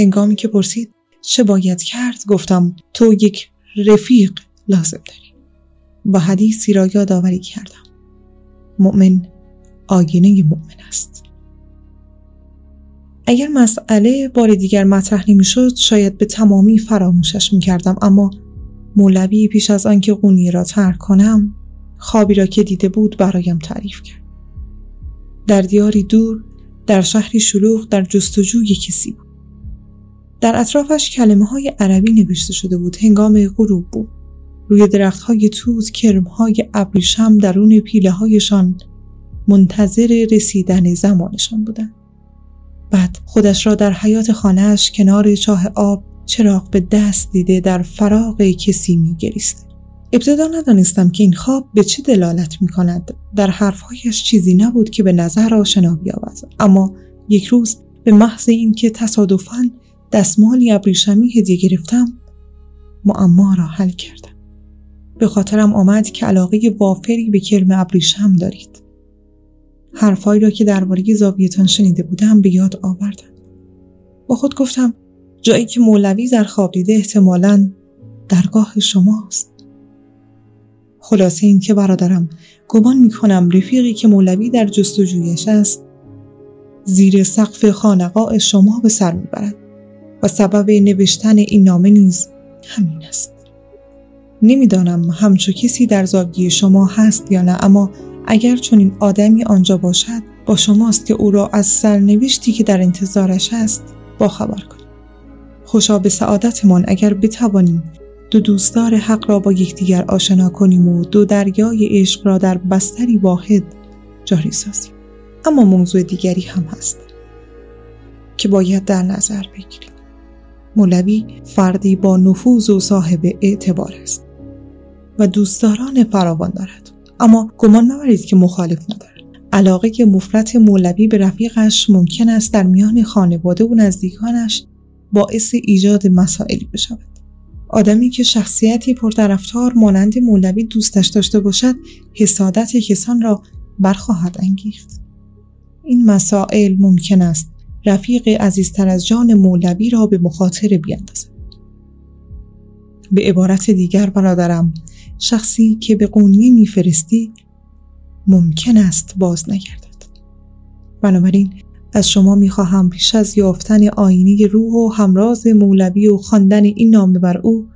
هنگامی که پرسید چه باید کرد گفتم تو یک رفیق لازم داری. با حدیثی را یادآوری کردم. مؤمن آینه مؤمن است. اگر مسئله بار دیگر مطرح نمی‌شد شاید به تمامی فراموشش می‌کردم اما مولوی پیش از آنکه قونیه را ترک کنم خوابی را که دیده بود برایم تعریف کرد. در دیاری دور در شهری شلوغ در جستجوی کسی بود. در اطرافش کلمه های عربی نوشته شده بود. هنگام غروب بود. روی درخت های توت کرم های ابریشم درون پیله هایشان منتظر رسیدن زمانشان بودند. بعد خودش را در حیات خانهاش کنار چاه آب چراغ به دست دیده در فراغ کسی میگریسته ابتدا ندانستم که این خواب به چه دلالت می کند در حرفهایش چیزی نبود که به نظر آشنا بیاورد اما یک روز به محض اینکه تصادفاً دستمالی ابریشمی هدیه گرفتم معما را حل کردم. به خاطرم آمد که علاقه وافری به کرم ابریشم دارید. حرفهایی را که درباره زاویهتان شنیده بودم به یاد آوردم. با خود گفتم جایی که مولوی در خواب دیده احتمالا درگاه شماست. خلاصه این که برادرم گمان می کنم رفیقی که مولوی در جستجویش است زیر سقف خانقاء شما به سر می‌برد. و سبب نوشتن این نامه نیز همین است. نمی‌دانم همچو کسی در زاویه شما هست یا نه اما اگر چنین آدمی آنجا باشد با شماست که او را از سرنوشتی که در انتظارش است باخبر کنید. خوشا به سعادتمان اگر بتوانیم دو دوستدار حق را با یکدیگر آشنا کنیم و دو دریای عشق را در بستری واحد جاری سازیم. اما موضوع دیگری هم هست که باید در نظر بگیریم. مولوی فردی با نفوذ و صاحب اعتبار است و دوستداران فراوان دارد. اما گمان مبرید که مخالف ندارد. علاقه مفرت مولوی به رفیقش ممکن است در میان خانواده و نزدیکانش باعث ایجاد مسائلی بشود. آدمی که شخصیتی پرطرفدار مانند مولوی دوستش داشته باشد حسادت کسان را برخواهد انگیخت. این مسائل ممکن است رفیق عزیزتر از جان مولوی را به مخاطره بیندازد به عبارت دیگر برادرم شخصی که به قونیه میفرستی ممکن است باز نگردد. بنابراین از شما می‌خواهم پیش از یافتن آینه روح و همراز مولوی و خواندن این نامه بر او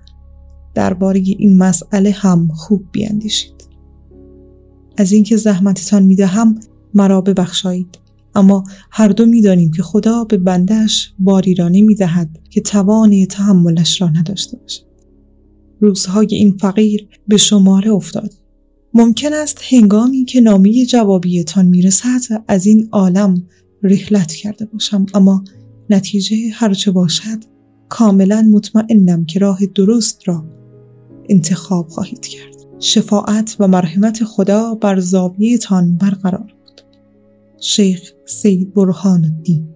درباره این مسئله هم خوب بیاندیشید. از اینکه زحمتتان می‌دهم مرا ببخشایید. اما هر دو می‌دانیم که خدا به بندش باری را نمی‌دهد که توان تحملش را نداشته باشد. روزهای این فقیر به شماره افتاد. ممکن است هنگامی که نامی جوابیتان می‌رسد از این عالم رحلت کرده باشم اما نتیجه هرچه باشد کاملا مطمئنم که راه درست را انتخاب خواهید کرد. شفاعت و مرحمت خدا بر زاویهتان برقرار. شیخ سید برهان الدین.